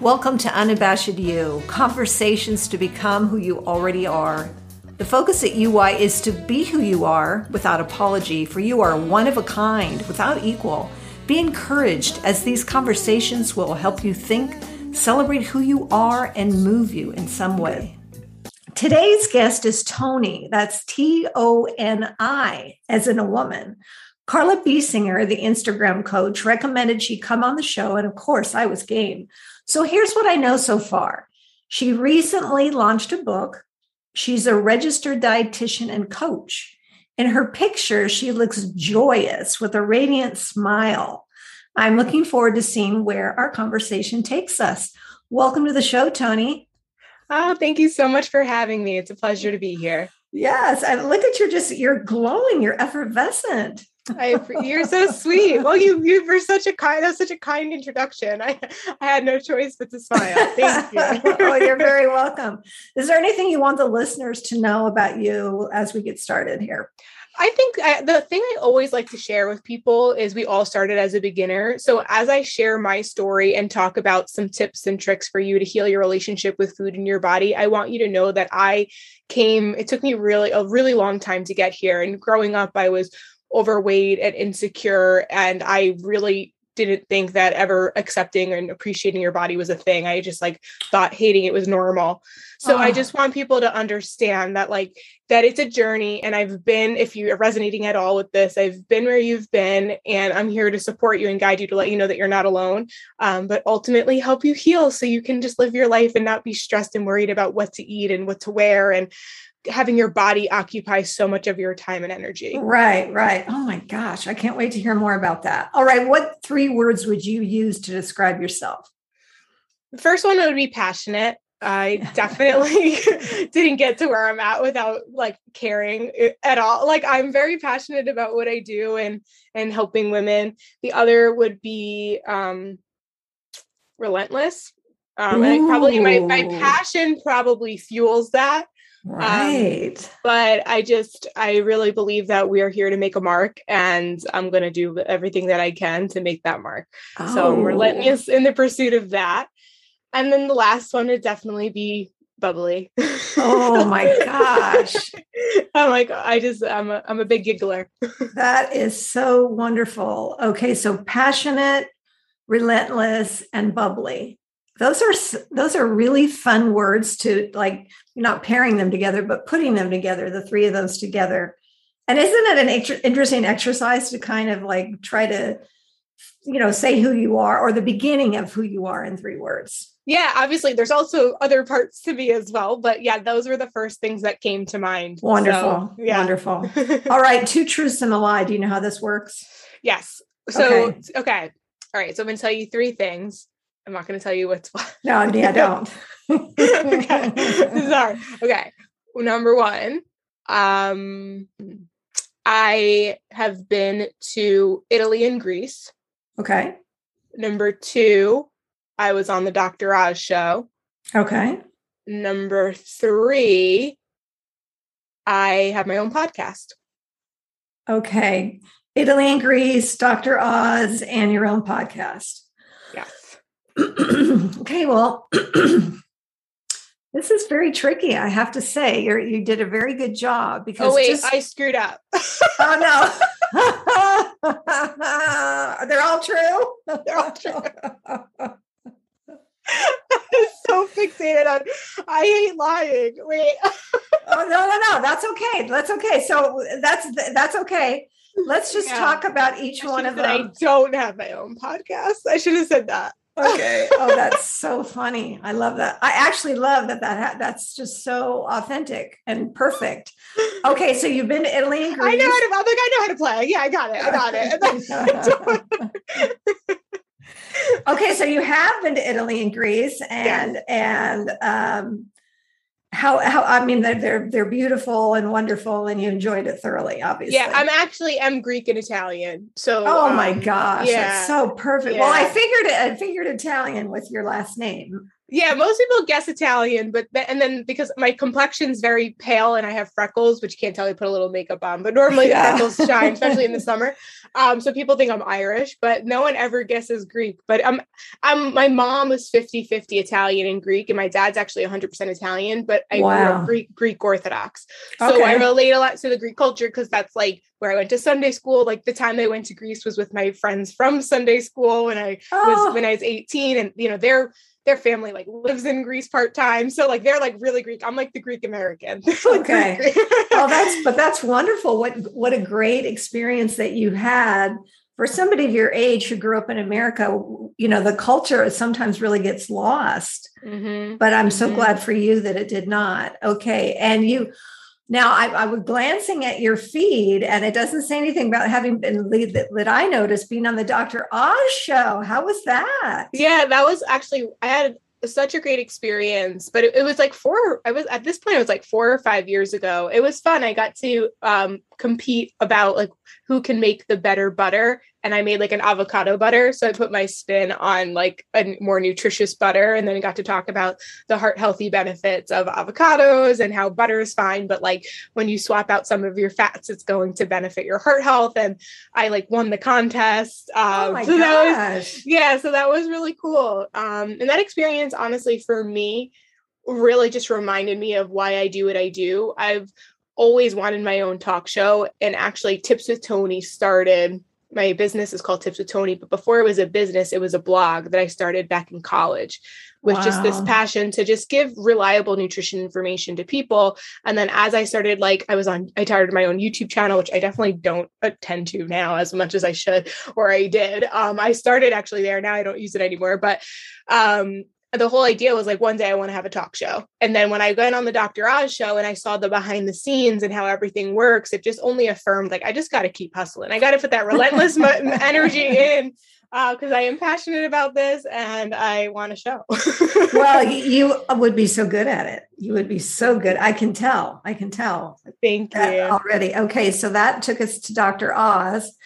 Welcome to Unabashed You, conversations to become who you already are. The focus at UI is to be who you are without apology, for you are one of a kind, without equal. Be encouraged as these conversations will help you think, celebrate who you are, and move you in some way. Today's guest is Toni. That's T O N I, as in a woman. Carla Biesinger, the Instagram coach, recommended she come on the show, and of course, I was game. So here's what I know so far. She recently launched a book. She's a registered dietitian and coach. In her picture, she looks joyous with a radiant smile. I'm looking forward to seeing where our conversation takes us. Welcome to the show, Toni. Oh, thank you so much for having me. It's a pleasure to be here. Yes, and look at your just you're glowing, you're effervescent. I, you're so sweet. Well, you you were such a kind, such a kind introduction. I I had no choice but to smile. Thank you. oh, you're very welcome. Is there anything you want the listeners to know about you as we get started here? I think I, the thing I always like to share with people is we all started as a beginner. So as I share my story and talk about some tips and tricks for you to heal your relationship with food in your body, I want you to know that I came it took me really a really long time to get here and growing up I was overweight and insecure and i really didn't think that ever accepting and appreciating your body was a thing i just like thought hating it was normal so oh. i just want people to understand that like that it's a journey and i've been if you're resonating at all with this i've been where you've been and i'm here to support you and guide you to let you know that you're not alone um, but ultimately help you heal so you can just live your life and not be stressed and worried about what to eat and what to wear and having your body occupy so much of your time and energy. Right, right. Oh my gosh, I can't wait to hear more about that. All right, what three words would you use to describe yourself? The first one would be passionate. I definitely didn't get to where I'm at without like caring at all. Like I'm very passionate about what I do and and helping women. The other would be um relentless. Um, and probably my, my passion probably fuels that. Um, right. Um, but I just, I really believe that we are here to make a mark and I'm going to do everything that I can to make that mark. Oh. So I'm relentless in the pursuit of that. And then the last one would definitely be bubbly. Oh my gosh. oh my god. I just I'm a I'm a big giggler. that is so wonderful. Okay, so passionate, relentless, and bubbly those are those are really fun words to like not pairing them together but putting them together the three of those together. And isn't it an interesting exercise to kind of like try to you know say who you are or the beginning of who you are in three words? Yeah obviously there's also other parts to me as well but yeah those were the first things that came to mind wonderful so, yeah. wonderful. All right two truths and a lie. Do you know how this works? Yes. So okay. okay. all right so i'm going to tell you three things I'm not going to tell you what's what. No, yeah, don't. okay. Sorry. Okay. Number one, um, I have been to Italy and Greece. Okay. Number two, I was on the Dr. Oz show. Okay. Number three, I have my own podcast. Okay. Italy and Greece, Dr. Oz, and your own podcast. okay, well, this is very tricky. I have to say, you you did a very good job because. Oh wait, just, I screwed up. oh no, they're all true. They're all true. I'm so fixated on I hate lying. Wait. oh no, no, no. That's okay. That's okay. So that's that's okay. Let's just yeah. talk about each I one of them. I don't have my own podcast. I should have said that okay. Oh, that's so funny. I love that. I actually love that. That ha- that's just so authentic and perfect. Okay, so you've been to Italy and Greece. I know how to. I'm like, I know how to play. Yeah, I got it. I got it. okay, so you have been to Italy and Greece, and yes. and um, how how I mean they're, they're they're beautiful and wonderful and you enjoyed it thoroughly obviously. Yeah, I'm actually I'm Greek and Italian. So Oh um, my gosh, yeah. that's so perfect. Yeah. Well, I figured it I figured Italian with your last name. Yeah, most people guess Italian, but th- and then because my complexion's very pale and I have freckles, which you can't tell I put a little makeup on, but normally yeah. the freckles shine, especially in the summer. Um, so people think I'm Irish, but no one ever guesses Greek. But I'm I'm my mom was 50-50 Italian and Greek, and my dad's actually 100% Italian, but I wow. grew up Greek Greek Orthodox. So okay. I relate a lot to the Greek culture because that's like where I went to Sunday school. Like the time I went to Greece was with my friends from Sunday school when I oh. was when I was 18, and you know they're their family like lives in Greece part time. So like they're like really Greek. I'm like the Greek American. okay. well, that's but that's wonderful. What what a great experience that you had for somebody of your age who grew up in America. You know, the culture sometimes really gets lost. Mm-hmm. But I'm so mm-hmm. glad for you that it did not. Okay, and you now, I, I, was glancing at your feed, and it doesn't say anything about having been that, that I noticed being on the Dr. Oz show. How was that? Yeah, that was actually I had such a great experience but it, it, was like four i was at this point it was like four or five years ago it was fun i got to um, compete about like who can make the better butter and i made like an avocado butter so i put my spin on like a more nutritious butter and then I got to talk about the heart healthy benefits of avocados and how butter is fine but like when you swap out some of your fats it's going to benefit your heart health and i like won the contest um, oh my so gosh. Was, yeah so that was really cool um, and that experience honestly for me really just reminded me of why I do what I do. I've always wanted my own talk show. And actually, Tips with Toni started. My business is called Tips with Toni, but before it was a business, it was a blog that I started back in college with wow. just this passion to just give reliable nutrition information to people. And then as I started, like I was on, I started my own YouTube channel, which I definitely don't attend to now as much as I should, or I did. Um, I started actually there. Now I don't use it anymore, but um, the whole idea was like one day I want to have a talk show. And then when I went on the Dr. Oz show and I saw the behind the scenes and how everything works, it just only affirmed like I just got to keep hustling. I got to put that relentless energy in because uh, I am passionate about this and I want to show. well, you would be so good at it. You would be so good. I can tell. I can tell. Thank you already. Okay, so that took us to Dr. Oz.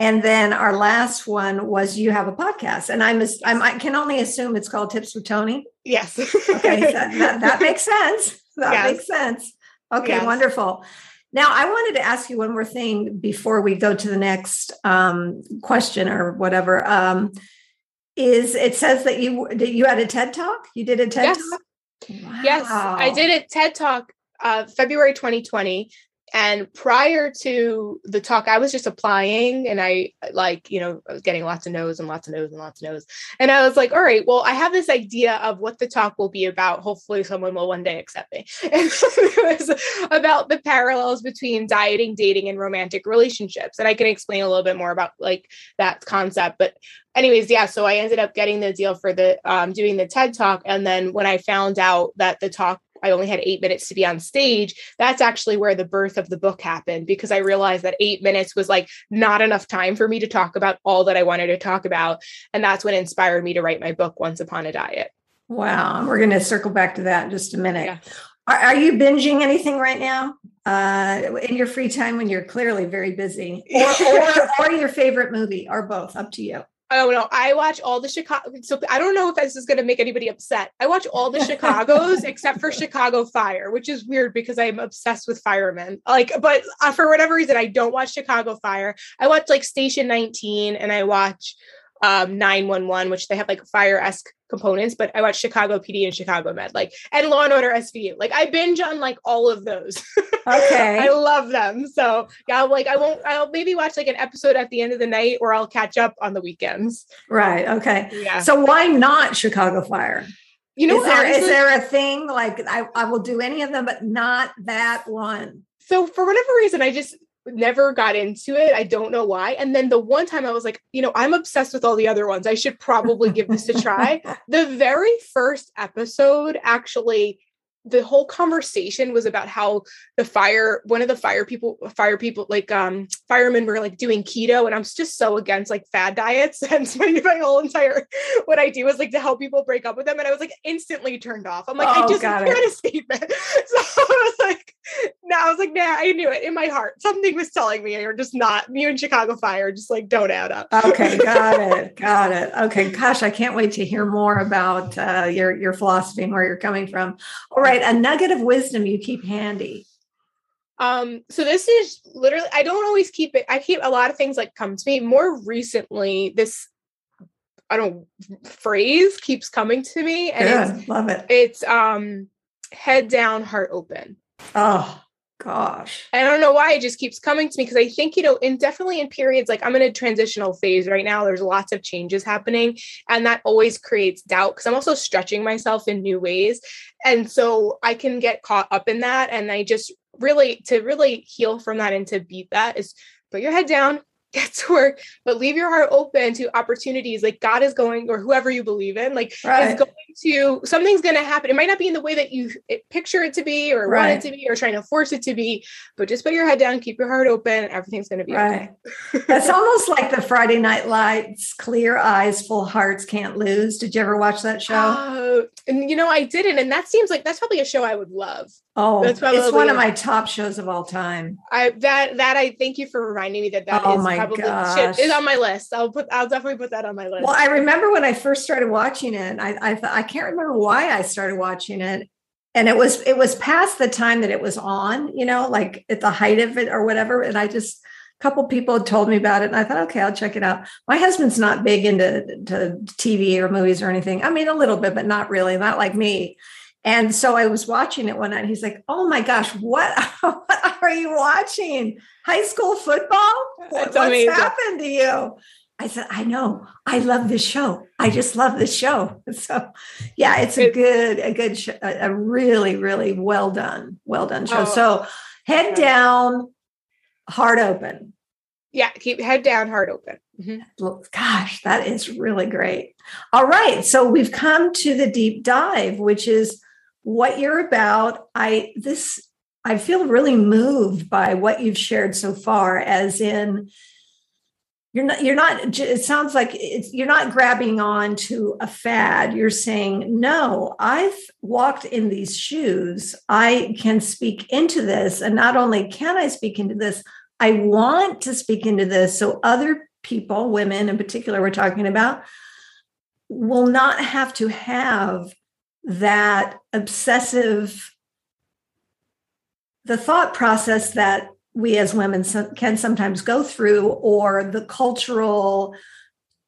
And then our last one was you have a podcast, and I'm, I'm I can only assume it's called Tips with Toni. Yes. okay, that, that, that, makes sense. That yes. makes sense. Okay, yes. wonderful. Now, I wanted to ask you one more thing before we go to the next um, question or whatever. Um, is it says that you that you had a TED talk? You did a TED yes. talk. Wow. Yes, I did a TED talk uh, February 2020. And prior to the talk, I was just applying and I like, you know, I was getting lots of no's and lots of no's and lots of no's. And I was like, all right, well, I have this idea of what the talk will be about. Hopefully, someone will one day accept me. And it was about the parallels between dieting, dating, and romantic relationships. And I can explain a little bit more about like that concept. But anyways, yeah, so I ended up getting the deal for the um, doing the TED talk. And then when I found out that the talk I only had eight minutes to be on stage, that's actually where the birth of the book happened because I realized that eight minutes was like not enough time for me to talk about all that I wanted to talk about. And that's what inspired me to write my book, Once Upon a Diet. Wow. We're going to circle back to that in just a minute. Yeah. Are, are, you binging anything right now? Uh, in your free time when you're clearly very busy, or, or, or your favorite movie, or both? Up to you. Oh no, I watch all the Chicago. So I don't know if this is going to make anybody upset. I watch all the Chicago's except for Chicago Fire, which is weird because I'm obsessed with firemen. Like, but uh, for whatever reason, I don't watch Chicago Fire. I watch like Station 19 and I watch um 911 which they have like fire-esque components but i watch chicago pd and chicago med like and law and order svu like i binge on like all of those. Okay. I love them. So yeah like i won't i'll maybe watch like an episode at the end of the night or i'll catch up on the weekends. Right okay. Yeah. So why not chicago fire? You know is there, honestly, is there a thing like I, I will do any of them but not that one? So for whatever reason i just never got into it. I don't know why. And then the one time I was like, you know, I'm obsessed with all the other ones. I should probably give this a try. the very first episode actually the whole conversation was about how the fire one of the fire people fire people like um firemen were like doing keto and i'm just so against like fad diets and so my whole entire what i do is like to help people break up with them and i was like instantly turned off i'm like oh, i just got a statement so i was like no, I was like, nah, I knew it in my heart. Something was telling me you're just not. You and Chicago Fire just like don't add up. okay, got it, got it. Okay, gosh, I can't wait to hear more about uh, your your philosophy and where you're coming from. All right, a nugget of wisdom you keep handy. Um, so this is literally I don't always keep it. I keep a lot of things like come to me. More recently, this I don't phrase keeps coming to me and Good, love it. It's um head down, heart open. Oh gosh. I don't know why it just keeps coming to me because I think, you know, in definitely in periods like I'm in a transitional phase right now, there's lots of changes happening. And that always creates doubt because I'm also stretching myself in new ways. And so I can get caught up in that. And I just really, to really heal from that and to beat that is put your head down, get to work, but leave your heart open to opportunities. Like God is going, or whoever you believe in, like right. is going to something's going to happen. It might not be in the way that you picture it to be, or right. want it to be, or trying to force it to be. But just put your head down, keep your heart open. And everything's going to be right. Okay. That's almost like the Friday Night Lights, clear eyes, full hearts, can't lose. Did you ever watch that show? Uh, and you know, I didn't, and that seems like that's probably a show I would love. Oh, that's probably it's one of my top shows of all time. I that that I thank you for reminding me that that oh is my probably gosh. is on my list. I'll put I'll definitely put that on my list. Well, I remember when I first started watching it. I I, I can't remember why I started watching it, and it was it was past the time that it was on. You know, like at the height of it or whatever. And I just a couple people had told me about it, and I thought, okay, I'll check it out. My husband's not big into to TV or movies or anything. I mean, a little bit, but not really. Not like me. And so I was watching it one night. he's like, "Oh my gosh, what, what are you watching? High school football? What's amazing. happened to you?" I said, "I know. I love this show. I just love this show." So, yeah, it's a good, a good, show, a really, really well done, well done show. Oh, so, head down, heart open. Yeah, keep head down, heart open. Mm-hmm. Gosh, that is really great. All right, so we've come to the deep dive, which is what you're about. I this I feel really moved by what you've shared so far, as in you're not you're not it sounds like you're not grabbing on to a fad. You're saying no i've walked in these shoes. I can speak into this. And not only can i speak into this i want to speak into this. So other people women in particular we're talking about will not have to have that obsessive the thought process that we as women can sometimes go through or the cultural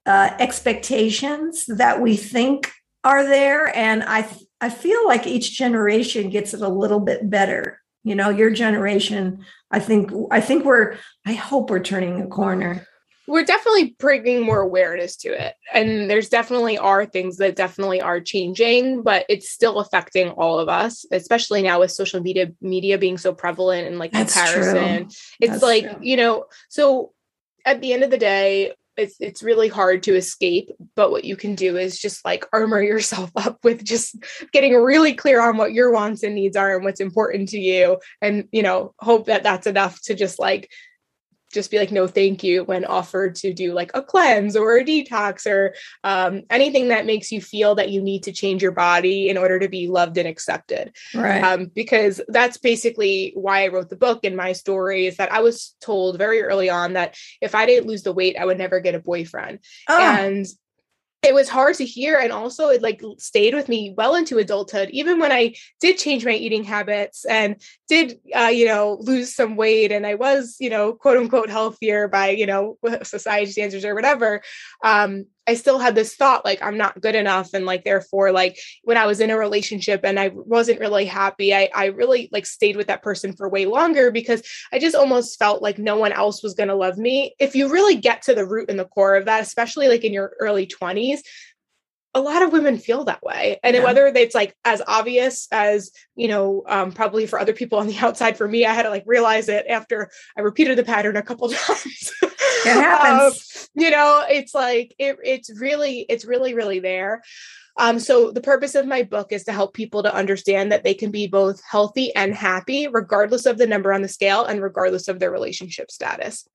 uh, expectations that we think are there. And i i feel like each generation gets it a little bit better. You know your generation i think i think we're i hope we're turning a corner we're definitely bringing more awareness to it and there's definitely are things that definitely are changing but it's still affecting all of us especially now with social media media being so prevalent and like That's comparison true. it's That's like true. you know so at the end of the day it's it's really hard to escape but what you can do is just like armor yourself up with just getting really clear on what your wants and needs are and what's important to you and you know hope that that's enough to just like just be like no thank you when offered to do like a cleanse or a detox or um, anything that makes you feel that you need to change your body in order to be loved and accepted. Right. Um, because that's basically why i wrote the book and my story is that i was told very early on that if i didn't lose the weight i would never get a boyfriend. Oh. and it was hard to hear and also it like stayed with me well into adulthood even when i did change my eating habits and did uh, you know lose some weight and i was you know quote unquote healthier by you know society standards or whatever um, I still had this thought like I'm not good enough and like therefore like when I was in a relationship and I wasn't really happy I I really like stayed with that person for way longer because I just almost felt like no one else was going to love me. If you really get to the root and the core of that especially like in your early 20s a lot of women feel that way and yeah. whether it's like as obvious as you know um, probably for other people on the outside for me i had to like realize it after i repeated the pattern a couple times it happens. um, you know it's like it, it's really it's really really there. Um, so the purpose of my book is to help people to understand that they can be both healthy and happy regardless of the number on the scale and regardless of their relationship status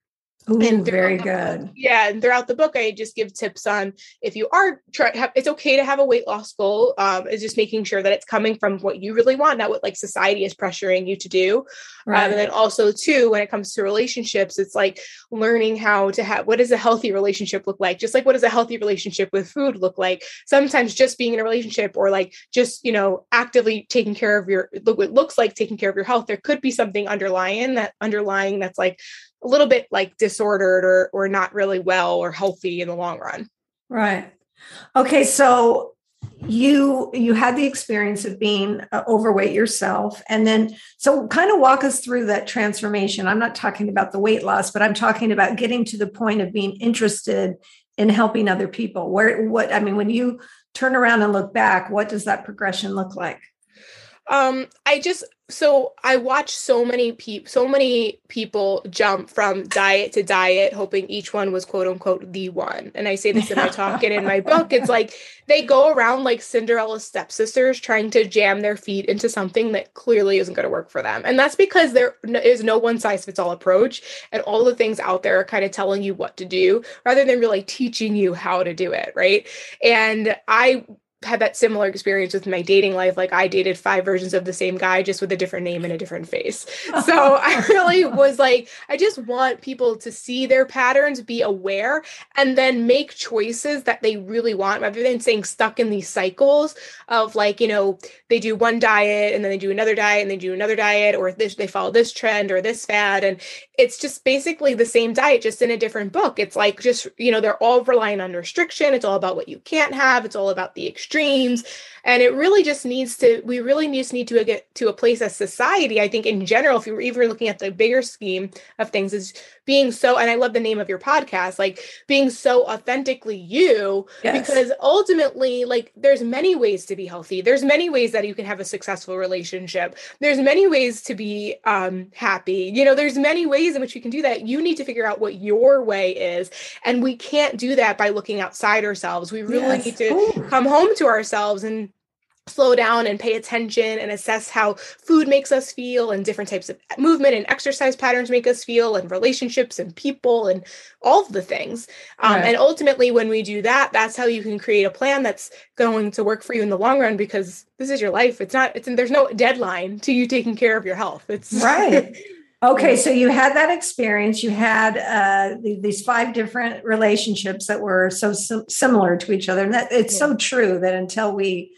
Ooh, and very good. Yeah, and throughout the book, I just give tips on if you are trying. It's okay to have a weight loss goal. Um, is just making sure that it's coming from what you really want, not what like society is pressuring you to do. Right. Um, and then also too, when it comes to relationships, it's like learning how to have what does a healthy relationship look like. Just like what does a healthy relationship with food look like? Sometimes just being in a relationship or like just you know actively taking care of your look what looks like taking care of your health. There could be something underlying that underlying that's like a little bit like disordered or or not really well or healthy in the long run. Right. Okay, so you you had the experience of being uh, overweight yourself and then so kind of walk us through that transformation i'm not talking about the weight loss but i'm talking about getting to the point of being interested in helping other people where what i mean when you turn around and look back what does that progression look like um i just so I watch so many people, so many people jump from diet to diet, hoping each one was quote unquote the one. And I say this in my talk and in my book. It's like they go around like Cinderella's stepsisters, trying to jam their feet into something that clearly isn't going to work for them. And that's because there is no one size fits all approach, and all the things out there are kind of telling you what to do rather than really teaching you how to do it, right? And I had that similar experience with my dating life. Like I dated five versions of the same guy, just with a different name and a different face. So I really was like, I just want people to see their patterns, be aware, and then make choices that they really want rather than staying stuck in these cycles of like, you know, they do one diet and then they do another diet and they do another diet, or this they follow this trend or this fad. And it's just basically the same diet, just in a different book. It's like just, you know, they're all relying on restriction. It's all about what you can't have, it's all about the extreme extremes and it really just needs to we really just need to get to a place as society i think in general if you're even looking at the bigger scheme of things is being so and i love the name of your podcast like being so authentically you yes. because ultimately like there's many ways to be healthy there's many ways that you can have a successful relationship there's many ways to be um happy you know there's many ways in which you can do that you need to figure out what your way is and we can't do that by looking outside ourselves we really yes. need to Ooh. come home to ourselves and slow down and pay attention and assess how food makes us feel and different types of movement and exercise patterns make us feel and relationships and people and all of the things. Um, right. and ultimately when we do that that's how you can create a plan that's going to work for you in the long run because this is your life. It's not it's there's no deadline to you taking care of your health. It's right Okay, so you had that experience. You had uh, these five different relationships that were so sim- similar to each other, and that it's yeah. so true that until we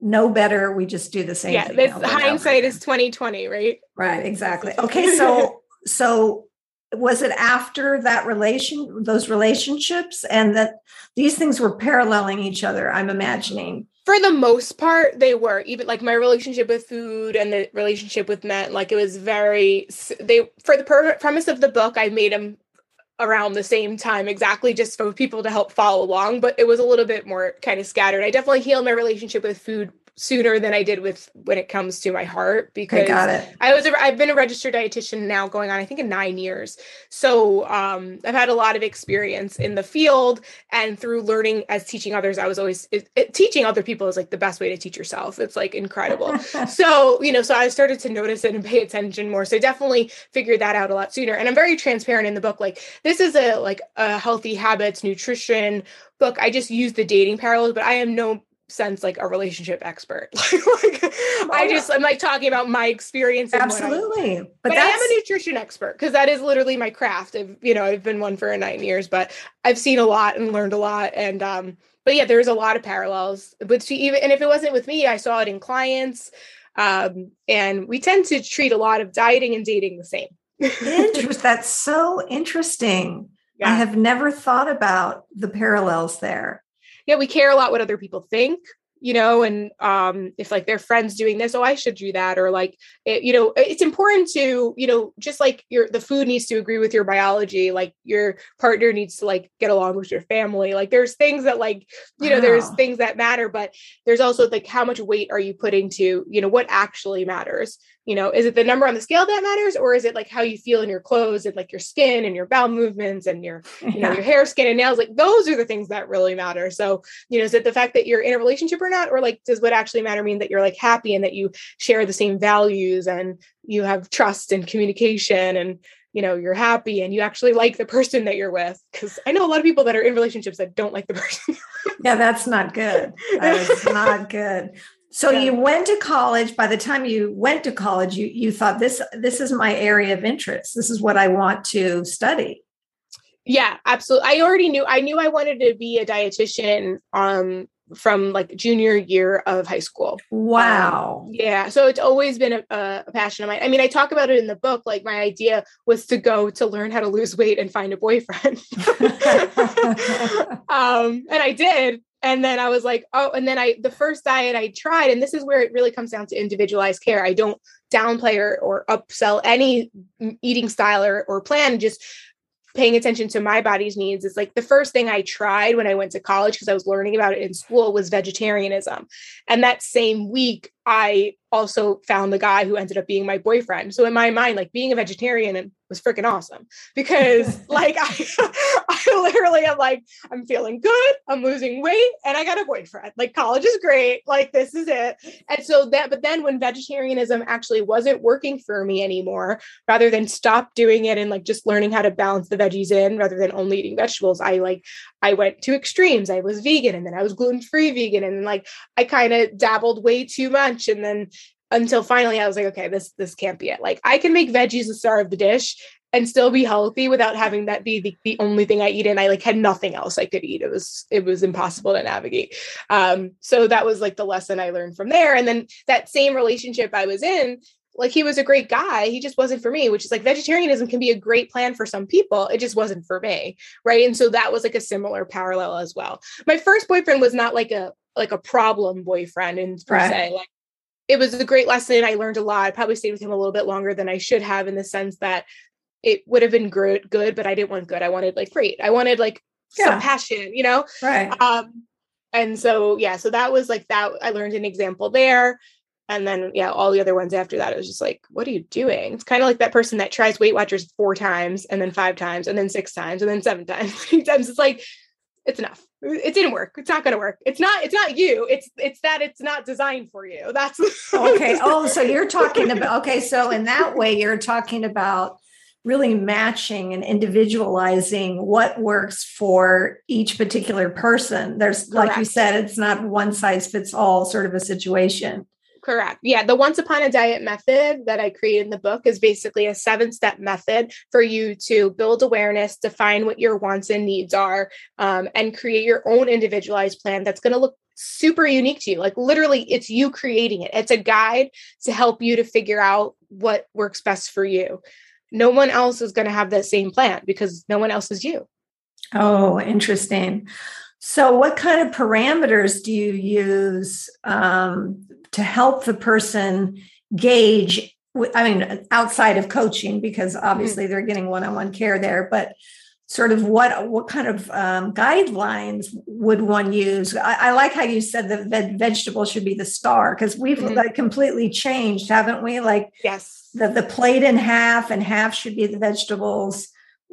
know better, we just do the same. Thing. Yeah, this hindsight is twenty twenty, right? Right, exactly. Okay, so so was it after that relation, those relationships, and that these things were paralleling each other? I'm imagining for the most part they were even like my relationship with food and the relationship with men like it was very they for the premise of the book i made them around the same time exactly just for people to help follow along but it was a little bit more kind of scattered. I definitely healed my relationship with food sooner than I did with when it comes to my heart because I got it. I was a, I've been a registered dietitian now going on I think in 9 years. So um, I've had a lot of experience in the field and through learning as teaching others I was always it, it, teaching other people is like the best way to teach yourself. It's like incredible. so, you know, so I started to notice it and pay attention more. So I definitely figured that out a lot sooner and I'm very transparent in the book like this is a like a healthy habits nutrition book. I just use the dating parallels, but I am no sense like a relationship expert. like, I just I'm like talking about my experience. Absolutely, but, but I am a nutrition expert because that is literally my craft. I've you know I've been one for nine years, but I've seen a lot and learned a lot. And um, but yeah, there's a lot of parallels. But even and if it wasn't with me, I saw it in clients. Um, and we tend to treat a lot of dieting and dating the same. That's so interesting. Yeah. I have never thought about the parallels there yeah, we care a lot what other people think you know and um if like their friends doing this oh i should do that or like it, you know it's important to you know just like your the food needs to agree with your biology like your partner needs to like get along with your family like there's things that like you know wow. there's things that matter but there's also like how much weight are you putting to you know what actually matters you know is it the number on the scale that matters or is it like how you feel in your clothes and like your skin and your bowel movements and your you know your hair skin and nails? Like those are the things that really matter. So you know is it the fact that you're in a relationship or not? Or like does what actually matter mean that you're like happy and that you share the same values and you have trust and communication and you know you're happy and you actually like the person that you're with? Because i know a lot of people that are in relationships that don't like the person. Yeah that's not good. That's not good so yeah. you went to college by the time you went to college you you thought this this is my area of interest this is what i want to study yeah absolutely i already knew i knew i wanted to be a dietitian um from like junior year of high school. Wow. Um, yeah. So it's always been a, a, passion of mine. I mean, I talk about it in the book. Like my idea was to go to learn how to lose weight and find a boyfriend. um, and I did. And then I was like, oh, and then I, the first diet I tried, and this is where it really comes down to individualized care. I don't downplay or, or upsell any eating style or, or plan, just paying attention to my body's needs is like the first thing I tried when I went to college because I was learning about it in school was vegetarianism. And that same week, I also found the guy who ended up being my boyfriend. So in my mind, like being a vegetarian was freaking awesome because like I, I literally am like, I'm feeling good, I'm losing weight, and I got a boyfriend. Like college is great, like this is it. And so that, but then when vegetarianism actually wasn't working for me anymore, rather than stop doing it and like just learning how to balance the veggies in rather than only eating vegetables, I like I went to extremes. I was vegan and then I was gluten-free vegan and like I kind of dabbled way too much and then until finally I was like, okay, this this can't be it. Like I can make veggies the star of the dish and still be healthy without having that be the, the only thing I eat. And I like had nothing else I could eat. It was it was impossible to navigate. Um, so that was like the lesson I learned from there. And then that same relationship I was in, like he was a great guy. He just wasn't for me, which is like vegetarianism can be a great plan for some people. It just wasn't for me. Right. And so that was like a similar parallel as well. My first boyfriend was not like a like a problem boyfriend in per right. se. Like it was a great lesson. I learned a lot. I probably stayed with him a little bit longer than I should have in the sense that it would have been good, good, but I didn't want good. I wanted like great. I wanted like yeah. some passion, you know? Right. Um, and so yeah, so that was like that. I learned an example there. And then yeah, all the other ones after that, it was just like, what are you doing? It's kind of like that person that tries Weight Watchers four times and then five times and then six times and then seven times. times. It's like, it's enough. It didn't work. It's not going to work. It's not. It's not you. It's it's that it's not designed for you. That's okay. Oh, so you're talking about okay. So in that way, you're talking about really matching and individualizing what works for each particular person. There's Correct. like you said, it's not one size fits all sort of a situation. Correct. Yeah. The once upon a diet method that I created in the book is basically a seven step method for you to build awareness, define what your wants and needs are, um, and create your own individualized plan that's going to look super unique to you. Like literally, it's you creating it. It's a guide to help you to figure out what works best for you. No one else is going to have that same plan because no one else is you. Oh, interesting. So, what kind of parameters do you use um, to help the person gauge i mean outside of coaching because mm-hmm. obviously they're getting one-on-one care there but sort of what what kind of um, guidelines would one use I, I, like how you said the veg- vegetable should be the star because we've mm-hmm. like completely changed haven't we like yes the, the plate in half and half should be the vegetables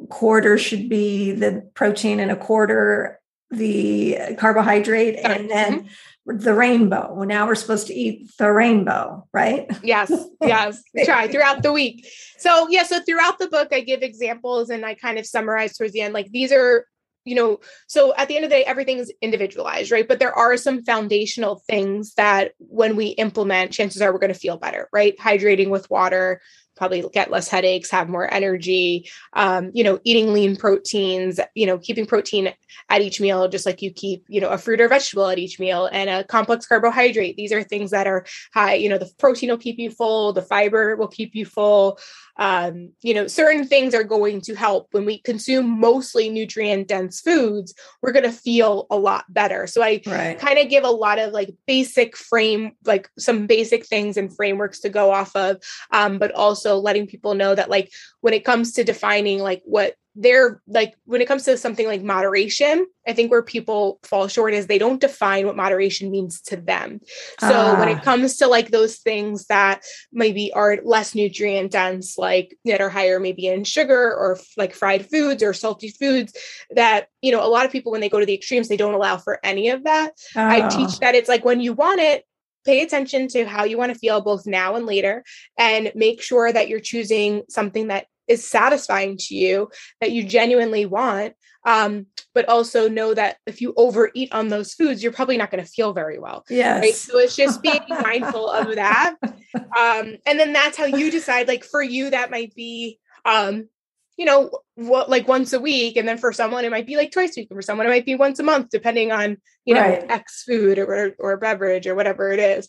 quarter should be the protein and a quarter the carbohydrate and then mm-hmm the rainbow. Well, now we're supposed to eat the rainbow, right? Yes, yes. Try throughout the week. So, yeah, so throughout the book, I give examples and I kind of summarize towards the end. Like these are, you know, so at the end of the day, everything's individualized, right? But there are some foundational things that when we implement, chances are we're going to feel better, right? Hydrating with water, probably get less headaches, have more energy, um, you know, eating lean proteins, you know, keeping protein at each meal, just like you keep, you know, a fruit or vegetable at each meal and a complex carbohydrate. These are things that are high, you know, the protein will keep you full, the fiber will keep you full. Um, you know, certain things are going to help when we consume mostly nutrient dense foods, we're going to feel a lot better. So I right. kind of give a lot of like basic frame, like some basic things and frameworks to go off of, um, but also letting people know that like when it comes to defining like what they're like when it comes to something like moderation i think where people fall short is they don't define what moderation means to them so uh. when it ah. comes to like those things that maybe are less nutrient dense like that are higher maybe in sugar or like fried foods or salty foods that you know a lot of people when they go to the extremes they don't allow for any of that uh. i teach ah. that it's like when you want it pay attention to how you want to feel both now and later and make sure that you're choosing something that is satisfying to you that you genuinely want um, but also know that if you overeat on those foods, you're probably not going to feel very well. Yes. Right? So it's just being mindful of that. Um, and then that's how you decide, like for you, that might be, um, you know, what like once a week. And then for someone, it might be like twice a week. And for someone, it might be once a month, depending on, you know, right. X food or, or beverage or whatever it is.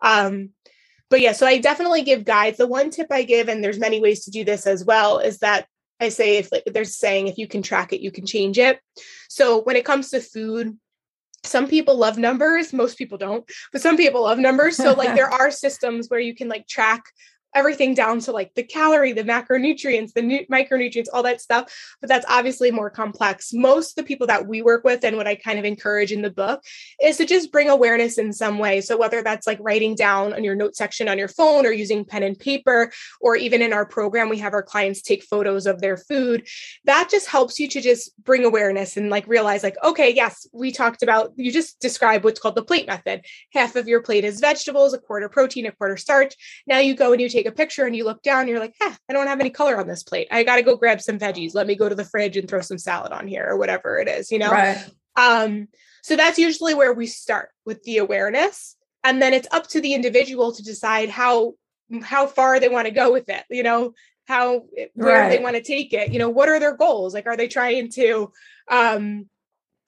Um, but yeah, so I definitely give guides. The one tip I give, and there's many ways to do this as well, is that I say if like, there's saying if you can track it, you can change it. So when it comes to food, some people love numbers, most people don't, but some people love numbers. So like there are systems where you can like track everything down to like the calorie, the macronutrients, the nu- micronutrients, all that stuff. But that's obviously more complex. Most of the people that we work with and what I kind of encourage in the book is to just bring awareness in some way. So whether that's like writing down on your note section on your phone or using pen and paper, or even in our program, we have our clients take photos of their food. That just helps you to just bring awareness and like realize, like, okay, yes, we talked about, you just describe what's called the plate method. Half of your plate is vegetables, a quarter protein, a quarter starch. Now you go and you take take a picture and you look down, you're like, eh, I don't have any color on this plate. I got to go grab some veggies. Let me go to the fridge and throw some salad on here or whatever it is, you know? Right. Um, so that's usually where we start with the awareness. And then it's up to the individual to decide how how far they want to go with it, you know, how where right. they want to take it. You know, what are their goals? Like, are they trying to um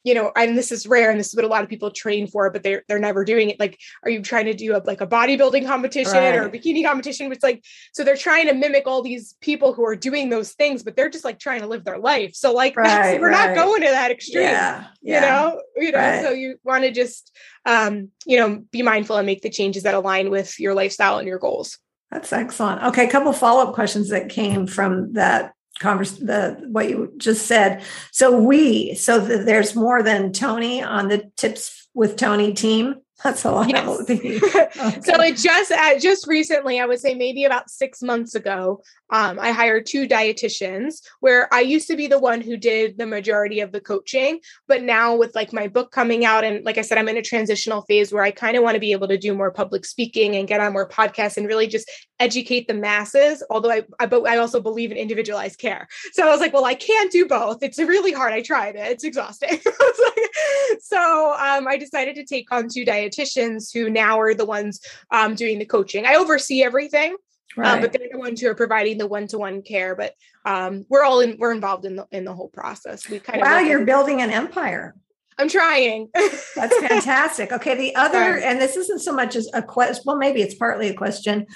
you know, and this is rare and this is what a lot of people train for, but they're they're never doing it. Like, are you trying to do a like a bodybuilding competition right. or a bikini competition? It's like so they're trying to mimic all these people who are doing those things, but they're just like trying to live their life. So like right, we're right. not going to that extreme. Yeah, yeah. You know, you know, so you want to just um, you know, be mindful and make the changes that align with your lifestyle and your goals. That's excellent. Okay, a couple follow-up questions that came from that converse the what you just said. So we so the, there's more than toni on the tips with toni team that's a lot. Yes. okay. so it just uh, just recently, I would say maybe about six months ago, um, I hired two dietitians. Where I used to be the one who did the majority of the coaching, but now with like my book coming out, and like I said, I'm in a transitional phase where I kind of want to be able to do more public speaking and get on more podcasts and really just educate the masses. Although I, I but I also believe in individualized care. So I was like, well, I can't do both. It's really hard. I tried it. It's exhausting. so um, I decided to take on two dietitians dietitians who now are the ones um, doing the coaching. I oversee everything. Right. Um, but they're the ones who are providing the one-to-one care. But um, we're all in, we're involved in the in the whole process. We kind wow, of wow, you're building an empire. I'm trying. That's fantastic. Okay, the other, and this isn't so much as a question. Well, maybe it's partly a question.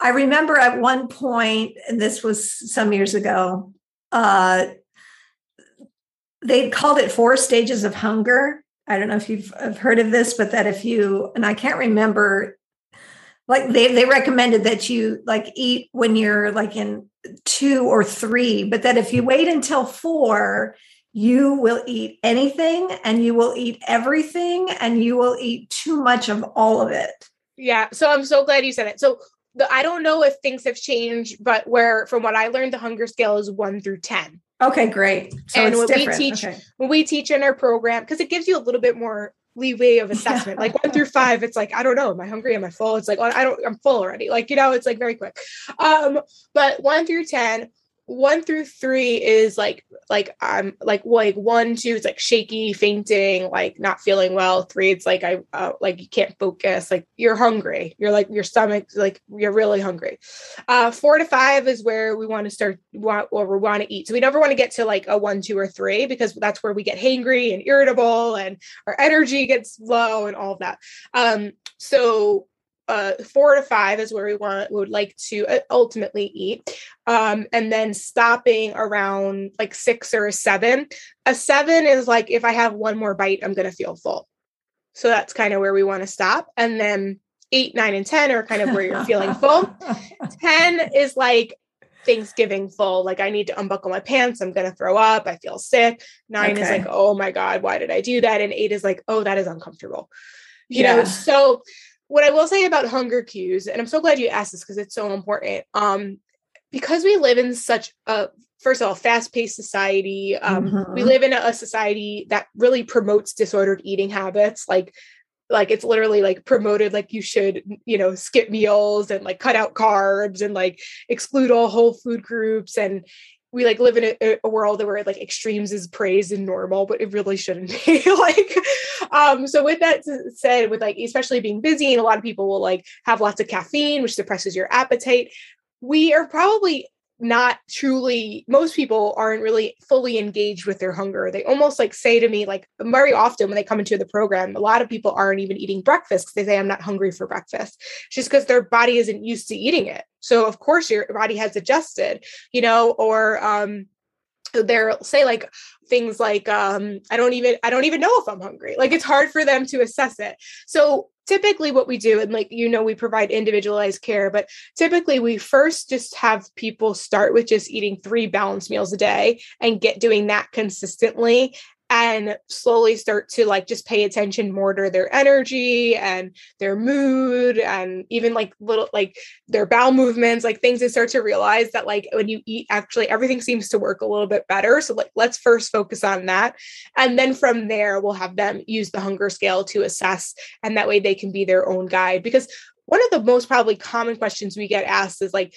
I remember at one point, and this was some years ago, uh, they called it four stages of hunger. I don't know if you've heard of this, but that if you, and I can't remember, like they, they recommended that you like eat when you're like in two or three, but that if you mm-hmm. wait until four, you will eat anything and you will eat everything and you will eat too much of all of it. Yeah. So I'm so glad you said it. So the, I don't know if things have changed, but where from what I learned, the hunger scale is one through 10. Okay, great. So and what different. we teach okay. when we teach in our program, because it gives you a little bit more leeway of assessment. Yeah. Like one through five, it's like, I don't know, am I hungry? Am I full? It's like, I don't, I'm full already. Like, you know, it's like very quick. Um, but one through 10, one through three is like like I'm like like one two it's like shaky fainting like not feeling well. Three it's like I uh, like you can't focus. Like you're hungry. You're like your stomach like you're really hungry. Uh four to five is where we want to start what or we want to eat. So we never want to get to like a one two or three because that's where we get hangry and irritable and our energy gets low and all of that. Um so uh, four to five is where we want we would like to uh, ultimately eat um, and then stopping around like six or a seven a seven is like if i have one more bite i'm going to feel full so that's kind of where we want to stop and then eight nine and ten are kind of where you're feeling full 10 is like Thanksgiving full. Like I need to unbuckle my pants. I'm gonna throw up. I feel sick. Nine okay. is like, oh my God, why did I do that? And eight is like, oh, that is uncomfortable. You yeah. know, so what I will say about hunger cues, and I'm so glad you asked this because it's so important. Um, because we live in such a first of all fast-paced society um, mm-hmm. we live in a, a, society that really promotes disordered eating habits like like it's literally like promoted like you should you know skip meals and like cut out carbs and like exclude all whole food groups and we like live in a, a, world where like extremes is praised and normal, but it really shouldn't be. like, um, so with that said, with like especially being busy, and a lot of people will like have lots of caffeine, which suppresses your appetite. We are probably not truly most people aren't really fully engaged with their hunger. They almost like say to me like very often when they come into the program a lot of people aren't even eating breakfast because they say i'm not hungry for breakfast. Just because their body isn't used to eating it. So of course your body has adjusted you know or um they'll say like things like um i don't even i don't even know if i'm hungry. Like it's hard for them to assess it. So typically what we do and like you know we provide individualized care but typically we first just have people start with just eating three balanced meals a day and get doing that consistently and slowly start to like just pay attention more to their energy and their mood and even like little like their bowel movements like things they start to realize that like when you eat actually everything seems to work a little bit better. So like let's first focus on that. And then from there we'll have them use the hunger scale to assess and that way they can be their own guide. Because one of the most probably common questions we get asked is like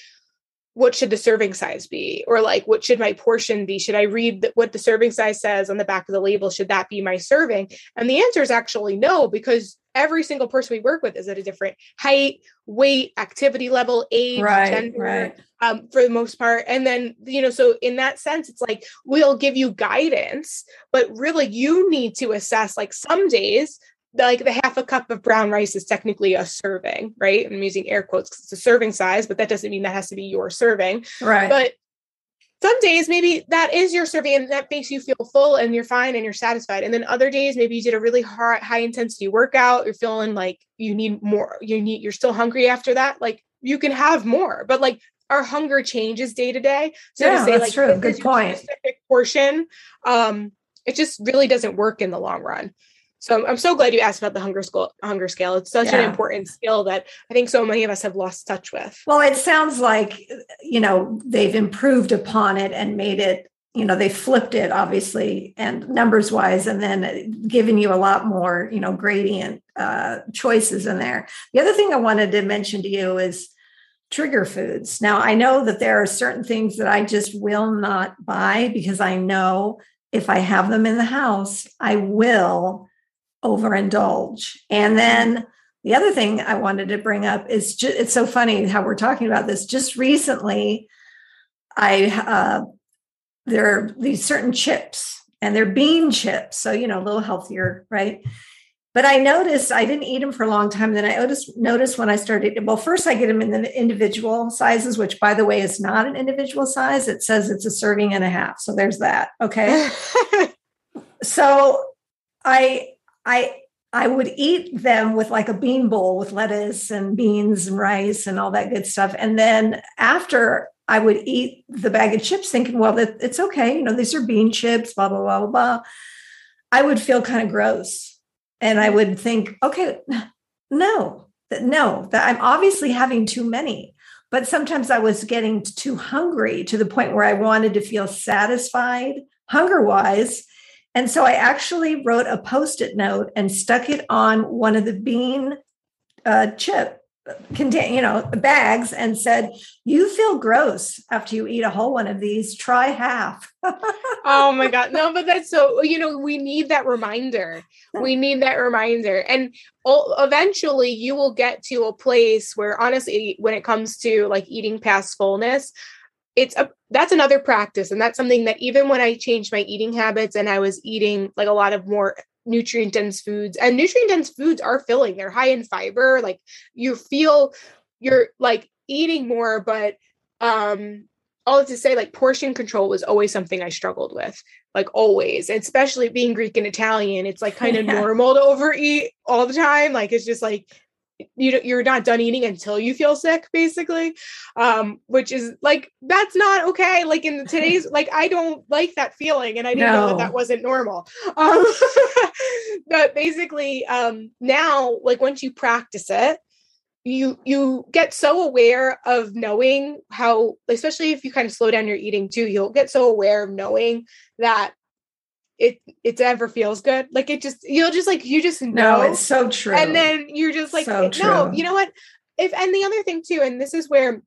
what should the serving size be? Or like what should my portion be? Should i read what the serving size says on the back of the label? Should that be my serving? And the answer is actually no because every single person we work with is at a different height weight activity level age right, gender right. Um, for the most part. And then you know so in that sense it's like we'll give you guidance but really you need to assess like some days like the half a cup of brown rice is technically a serving, right? I'm using air quotes because it's a serving size, but that doesn't mean that has to be your serving. Right. But some days maybe that is your serving and that makes you feel full and you're fine and you're satisfied. And then other days maybe you did a really hard high intensity workout, you're feeling like you need more, you need you're still hungry after that. Like you can have more, but like our hunger changes day to day. So yeah, to say that's like true. Good point. Specific portion, um, it just really doesn't work in the long run. So I'm, I'm so glad you asked about the hunger scale. Hunger scale. It's such yeah. an important skill that I think so many of us have lost touch with. Well, it sounds like you know they've improved upon it and made it. You know, they flipped it obviously and numbers wise, and then giving you a lot more you know gradient uh, choices in there. The other thing I wanted to mention to you is trigger foods. Now, I know that there are certain things that I just will not buy because I know if I have them in the house, I will overindulge. And then the other thing I wanted to bring up is just, it's so funny how we're talking about this. Just recently, I uh, there are these certain chips, and they're bean chips, so you know a little healthier, right? But I noticed I didn't eat them for a long time. Then I noticed noticed when I started. Well, first I get them in the individual sizes, which by the way is not an individual size. It says it's a serving and a half. So there's that. Okay. so I I I would eat them with like a bean bowl with lettuce and beans and rice and all that good stuff. And then after I would eat the bag of chips, thinking, well, it's okay. You know, these are bean chips, blah, blah, blah, blah, blah. I would feel kind of gross. And I would think, okay, no, no, that I'm obviously having too many. But sometimes I was getting too hungry to the point where I wanted to feel satisfied hunger wise and so I actually wrote a post it note and stuck it on one of the bean uh, chip contain you know bags and said you feel gross after you eat a whole one of these. Try half. Oh my god. No but that's so you know we need that reminder. We need that reminder. And eventually you will get to a place where honestly when it comes to like eating past fullness it's a that's another practice and that's something that even when i changed my eating habits and i was eating like a lot of more nutrient dense foods and nutrient dense foods are filling they're high in fiber like you feel you're like eating more but um all to say like portion control was always something i struggled with like always especially being greek and italian it's like kind of yeah. normal to overeat all the time like it's just like you you're not done eating until you feel sick basically. Um which is like that's not okay. Like in today's like i don't like that feeling and i didn't no. know that that wasn't normal. Um but basically um now like once you practice it you you get so aware of knowing how especially if you kind of slow down your eating too you'll get so aware of knowing that it it ever feels good. Like it just you'll just like you just know. No, it's so true. And then you're just like, So no, you know what? If and the other thing too, and this is where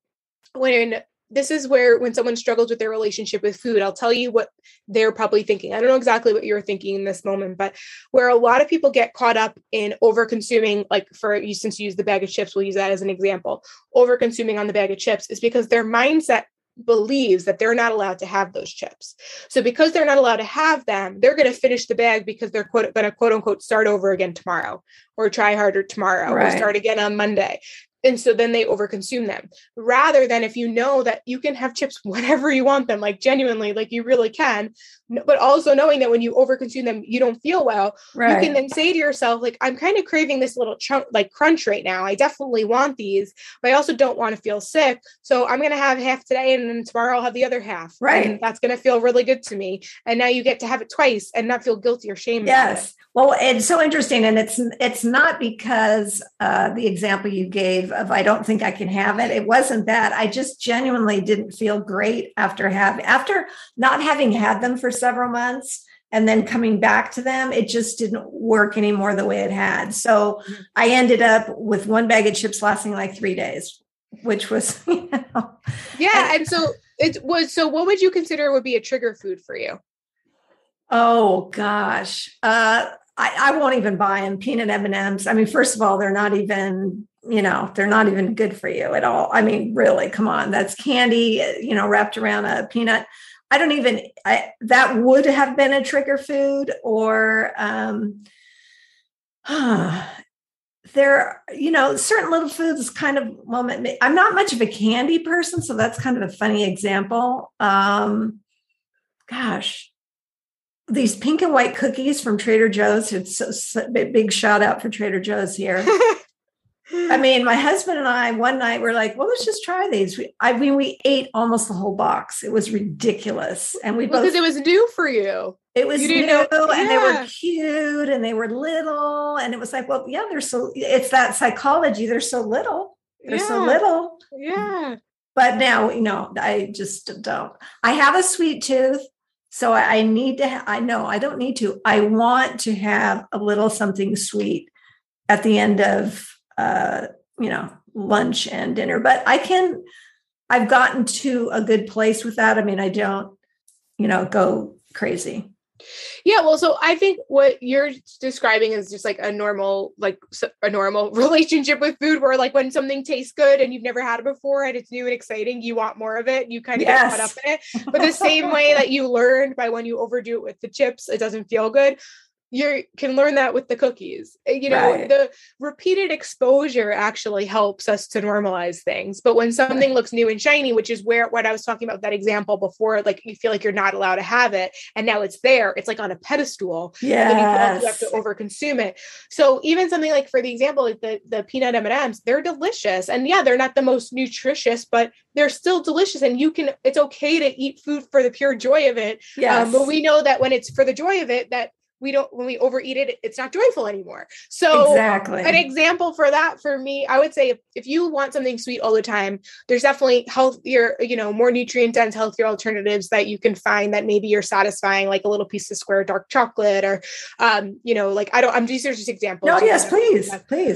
when this is where when someone struggles with their relationship with food, I'll tell you what they're probably thinking. I don't know exactly what you're thinking in this moment, but where a lot of people get caught up in over consuming, like for you, since you use the bag of chips, we'll use that as an example. Over consuming on the bag of chips is because their mindset believes that they're not allowed to have those chips. So because they're not allowed to have them, they're going to finish the bag because they're quote, going to quote unquote start over again tomorrow or try harder tomorrow or start again on Monday. And so then they overconsume them rather than if you know that you can have chips whenever you want them, like genuinely, like you really can, but also knowing that when you overconsume them, you don't feel well, right. you can then say to yourself like i'm kind of craving this little chunk like crunch right now i definitely want these but i also don't want to feel sick so i'm going to have half today and then tomorrow i'll have the other half Right. and that's going to feel really good to me and now you get to have it twice and not feel guilty or shame. Yes. Well, it's so interesting, and it's it's not because uh, the example you gave of I don't think I can have it. It wasn't that. I just genuinely didn't feel great after having after not having had them for several months and then coming back to them. It just didn't work anymore the way it had. So Mhm. I ended up with one bag of chips lasting like three days, which was you know, yeah and so it was so what would you consider would be a trigger food for you Oh gosh, uh, I, I won't even buy them. Peanut M and M's. I mean, first of all, they're not even you know they're not even good for you at all. I mean, really, come on, that's candy. uh, You know, wrapped around a peanut. I don't even. I that would have been a trigger food, or um, there. You know, certain little foods kind of moment. I'm not much of a candy person, so that's kind of a funny example. Um, gosh, these pink and white cookies from Trader Joe's. It's so, so big shout out for Trader Joe's here. I mean, my husband and I one night were like, "Well, let's just try these." We, I mean, we ate almost the whole box. It was ridiculous, and we because both. Because it was new for you It was you new, know- and they were cute, and they were little, and it was like, well, yeah, they're so. It's that psychology. They're so little. They're so little. yeah But now, you know, I just don't. I have a sweet tooth. So I I need to, ha- I know I don't need to. I want to have a little something sweet at the end of, uh, you know, lunch and dinner. But I can, I've gotten to a good place with that. I mean, I don't, you know, go crazy. Yeah, well, so I think what you're describing is just like a normal, like a normal relationship with food, where like when something tastes good and you've never had it before and it's new and exciting, you want more of it. You kind of get caught up in it. But the same way that you learned by when you overdo it with the chips, it doesn't feel good. You can learn that with the cookies. Uh, You know, Right. the repeated exposure actually helps us to normalize things. But when something looks new and shiny, which is where what I was talking about that example before, like you feel like you're not allowed to have it, and now it's there, it's like on a pedestal Yeah, you have to overconsume it. So even something like for the example, like the the peanut M and M's, they're delicious, and yeah, they're not the most nutritious, but they're still delicious, and you can. It's okay to eat food for the pure joy of it. Yeah, Um, but we know that when it's for the joy of it, that we don't when we overeat it, it's not joyful anymore. So exactly. an example for that for me i would say if, if you want something sweet all the time there's definitely healthier you know more nutrient dense healthier alternatives that you can find that maybe you're satisfying like a little piece of square dark chocolate or um you know like i don't i'm these are just examples no, yes, know, please,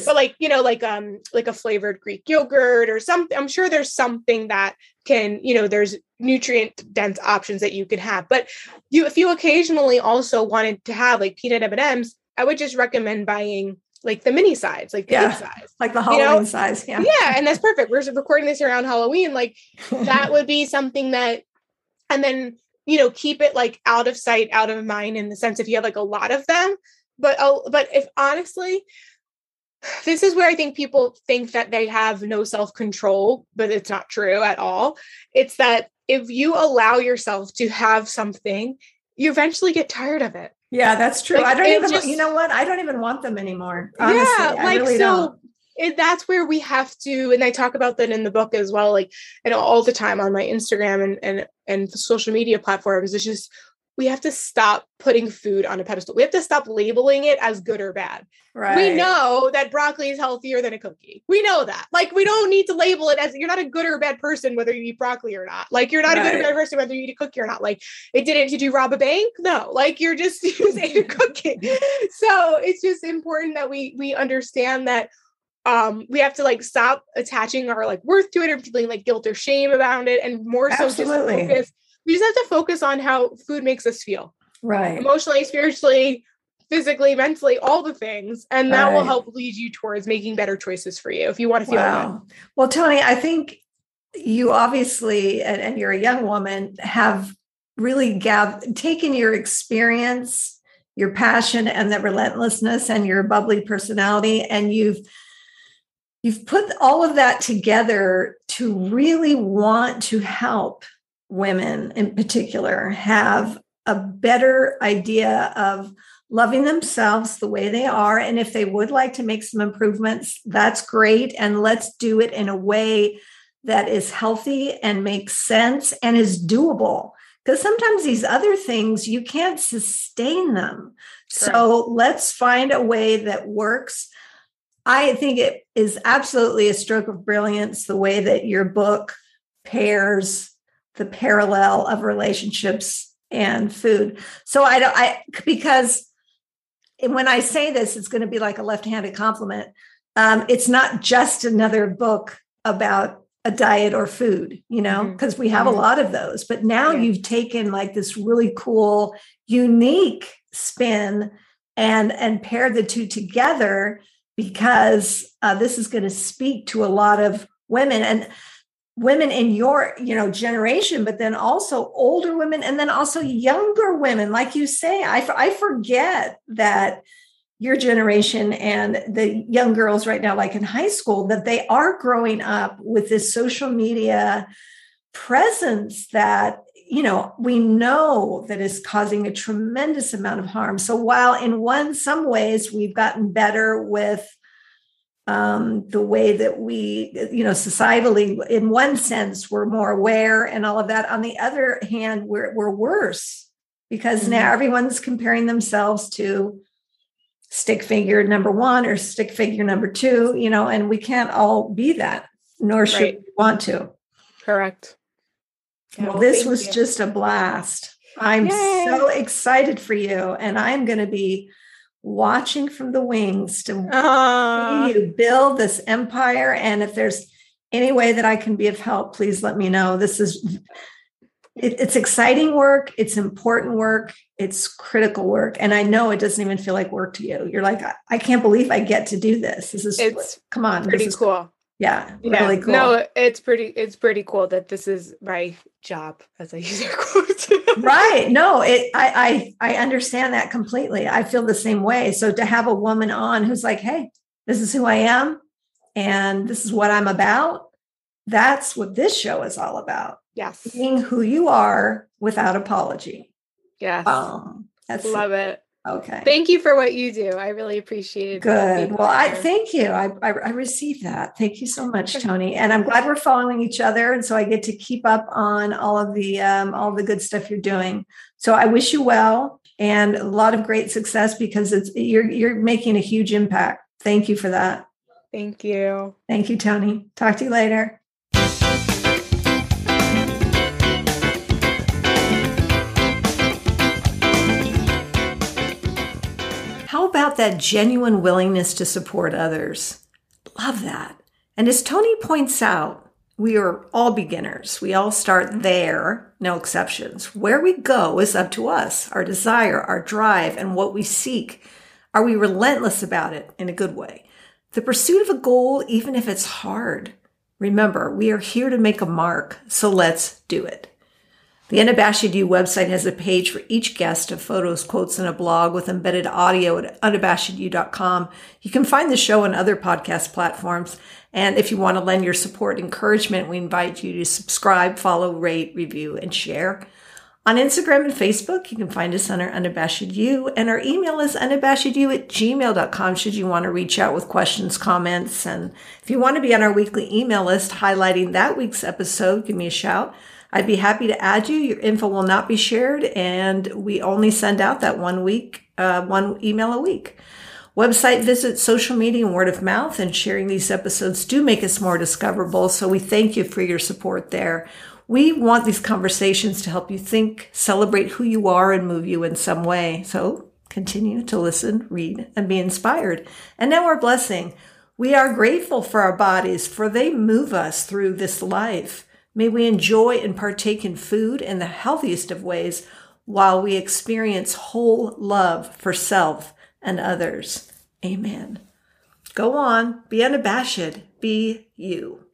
but like you know like um like a flavored greek yogurt or something i'm sure there's something that can you know there's nutrient dense options that you can have but you if you occasionally also wanted to have like peanut m&ms i would just recommend buying like the mini size like the Yeah. size like the you Halloween know, size. Yeah. yeah and that's perfect we're recording this around halloween like that would be something that and then you know keep it like out of sight out of mind in the sense if you have like a lot of them but oh but if honestly this is where i think people think that they have no self-control but it's not true at all it's that if you allow yourself to have something you eventually get tired of it Yeah, that's true. Like, I don't even, just- you know what? I don't even want them anymore. Honestly, yeah like really so it, that's where we have to and i talk about that in the book as well like and all the time on my instagram and and and social media platforms it's just we have to stop putting food on a pedestal. We have to stop labeling it as good or bad. Right. We know that broccoli is healthier than a cookie. We know that. Like, we don't need to label it as you're not a good or bad person whether you eat broccoli or not. Like, you're not right. a good or bad person whether you eat a cookie or not. Like, it didn't. Did you rob a bank? No. Like, you're just you just ate a cookie. So it's just important that we we understand that um we have to like stop attaching our like worth to it or feeling like guilt or shame about it and more so Absolutely. just focus we just have to focus on how food makes us feel right emotionally spiritually physically mentally all the things and that right. will help lead you towards making better choices for you if you want to feel wow. good well Toni, i think you obviously and, and you're a young woman have really gav- taken your experience your passion and the relentlessness and your bubbly personality and you've you've put all of that together to really want to help women in particular have a better idea of loving themselves the way they are. And if they would like to make some improvements, that's great. And let's do it in a way that is healthy and makes sense and is doable. Because sometimes these other things, you can't sustain them. So let's find a way that works I think it is absolutely a stroke of brilliance the way that your book pairs the parallel of relationships and food. So I don't I because when I say this, it's going to be like a left-handed compliment. Um, it's not just another book about a diet or food, you know, because mm-hmm. we have mm-hmm. a lot of those. But now yeah. you've taken like this really cool, unique spin and and paired the two together because uh, this is going to speak to a lot of women and women in your you know generation but then also older women and then also younger women. Like you say I, I forget that your generation and the young girls right now like in high school that they are growing up with this social media presence that you know we know that is causing a tremendous amount of harm. So while in one some ways we've gotten better with um, the way that we you know societally in one sense we're more aware and all of that on the other hand we're, we're worse because mm-hmm. now everyone's comparing themselves to stick figure number one or stick figure number two you know and we can't all be that nor should right. we want to correct well, well this was you. just a blast. I'm Yay. so excited for you. And I'm going to be watching from the wings to ah. see you build this empire. And if there's any way that I can be of help, please let me know. This is it, it's exciting work, it's important work, it's critical work. And I know it doesn't even feel like work to you. You're like, I, I can't believe I get to do this. This is it's come on. Pretty cool yeah, yeah, really cool. No, it's pretty. It's pretty cool that this is my job, as I use air quotes. right. No, it. I, I I understand that completely. I feel the same way. So to have a woman on who's like, "Hey, this is who I am, and this is what I'm about," that's what this show is all about. Yes, being who you are without apology. Yes, um, that's love it. Okay. Thank you for what you do. I really appreciate it. Good. Well, I thank you. I, I, I received that. Thank you so much, Toni. And I'm glad we're following each other, and so I get to keep up on all of the um, all the good stuff you're doing. So I wish you well and a lot of great success because it's you're you're making a huge impact. Thank you for that. Thank you. Thank you, Toni. Talk to you later. That genuine willingness to support others? Love that. And as Toni points out, we are all beginners. We all start there, no exceptions. Where we go is up to us, our desire, our drive, and what we seek. Are we relentless about it in a good way? The pursuit of a goal, even if it's hard. Remember, we are here to make a mark, so let's do it. The Unabashed You website has a page for each guest of photos, quotes, and a blog with embedded audio at unabashedyou.com. You can find the show on other podcast platforms. And if you want to lend your support and encouragement, we invite you to subscribe, follow, rate, review, and share. On Instagram and Facebook, you can find us under Unabashed You, and our email is unabashedyou at gmail.com should you want to reach out with questions, comments. And if you want to be on our weekly email list highlighting that week's episode, give me a shout. I'd be happy to add you. Your info will not be shared, and we only send out that one week, uh, one email a week. Website visit, social media, and word of mouth, and sharing these episodes do make us more discoverable. So we thank you for your support there. We want these conversations to help you think, celebrate who you are, and move you in some way. So continue to listen, read, and be inspired. And now our blessing. We are grateful for our bodies, for they move us through this life. May we enjoy and partake in food in the healthiest of ways while we experience whole love for self and others. Amen. Go on, be unabashed, be you.